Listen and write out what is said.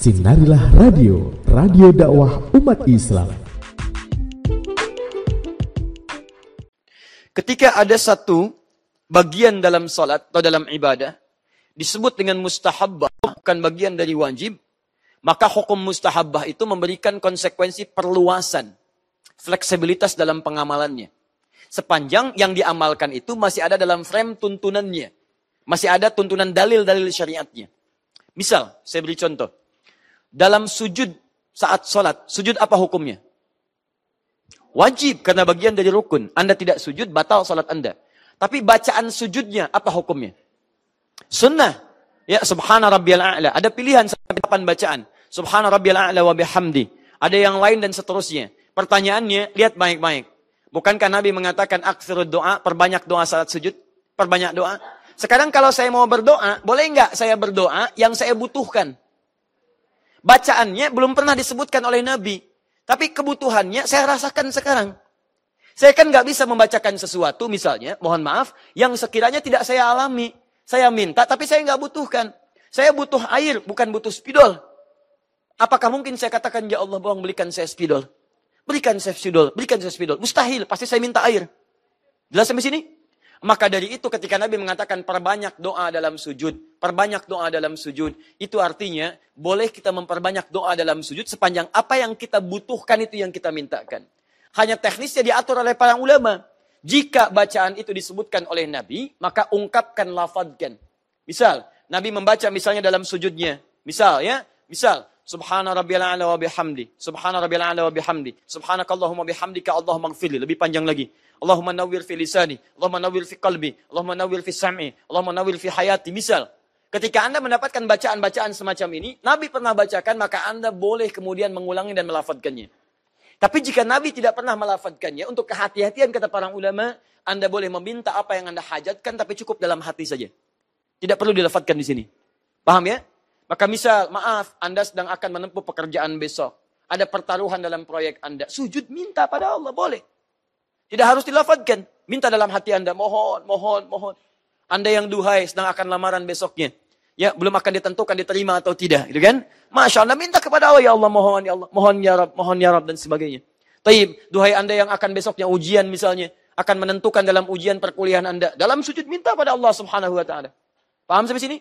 Sinarilah Radio, radio dakwah umat Islam. Ketika ada satu bagian dalam salat atau dalam ibadah disebut dengan mustahabbah bukan bagian dari wajib, maka hukum mustahabbah itu memberikan konsekuensi perluasan, fleksibilitas dalam pengamalannya. Sepanjang yang diamalkan itu masih ada dalam frame tuntunannya. Masih ada tuntunan dalil-dalil syariatnya. Misal, saya beri contoh. Dalam sujud saat sholat, sujud apa hukumnya? Wajib karena bagian dari rukun. Anda tidak sujud, batal sholat Anda. Tapi bacaan sujudnya, apa hukumnya? Sunnah. Ya, subhana rabbiyal a'la. Ada pilihan sampai depan bacaan. Subhana rabbiyal a'la wa bihamdi. Ada yang lain dan seterusnya. Pertanyaannya, lihat baik-baik. Bukankah Nabi mengatakan aksirud doa, perbanyak doa saat sujud? Perbanyak doa. Sekarang kalau saya mau berdoa, boleh nggak saya berdoa yang saya butuhkan? Bacaannya belum pernah disebutkan oleh Nabi. Tapi kebutuhannya saya rasakan sekarang. Saya kan nggak bisa membacakan sesuatu misalnya, mohon maaf, yang sekiranya tidak saya alami. Saya minta tapi saya nggak butuhkan. Saya butuh air, bukan butuh spidol. Apakah mungkin saya katakan, ya Allah bohong belikan saya spidol. Berikan saya spidol, berikan saya spidol. Mustahil, pasti saya minta air. Jelas sampai sini? Maka dari itu ketika Nabi mengatakan perbanyak doa dalam sujud, perbanyak doa dalam sujud, itu artinya boleh kita memperbanyak doa dalam sujud sepanjang apa yang kita butuhkan itu yang kita mintakan. Hanya teknisnya diatur oleh para ulama. Jika bacaan itu disebutkan oleh Nabi, maka ungkapkan lafadkan. Misal, Nabi membaca misalnya dalam sujudnya. Misal ya, misal Subhana rabbiyal a'la wa bihamdi. Subhana rabbiyal a'la wa bihamdi. Subhanakallahumma bihamdika Allahumma gfirli. Lebih panjang lagi. Allahumma nawwir fi lisani. Allahumma nawwir fi qalbi. Allahumma nawwir fi sam'i. Allahumma nawwir fi hayati. Misal. Ketika Anda mendapatkan bacaan-bacaan semacam ini, Nabi pernah bacakan, maka Anda boleh kemudian mengulangi dan melafadkannya. Tapi jika Nabi tidak pernah melafadkannya, untuk kehati-hatian kata para ulama, Anda boleh meminta apa yang Anda hajatkan, tapi cukup dalam hati saja. Tidak perlu dilafadkan di sini. Paham ya? Maka misal, maaf, Anda sedang akan menempuh pekerjaan besok. Ada pertaruhan dalam proyek Anda. Sujud minta pada Allah, boleh. Tidak harus dilafadkan. Minta dalam hati Anda, mohon, mohon, mohon. Anda yang duhai sedang akan lamaran besoknya. Ya, belum akan ditentukan diterima atau tidak, gitu kan? Masya Allah, minta kepada Allah, ya Allah, mohon, ya Allah, mohon, ya Rab, mohon, ya Rab, dan sebagainya. Taib, duhai Anda yang akan besoknya ujian misalnya, akan menentukan dalam ujian perkuliahan Anda. Dalam sujud minta pada Allah subhanahu wa ta'ala. Paham sampai sini?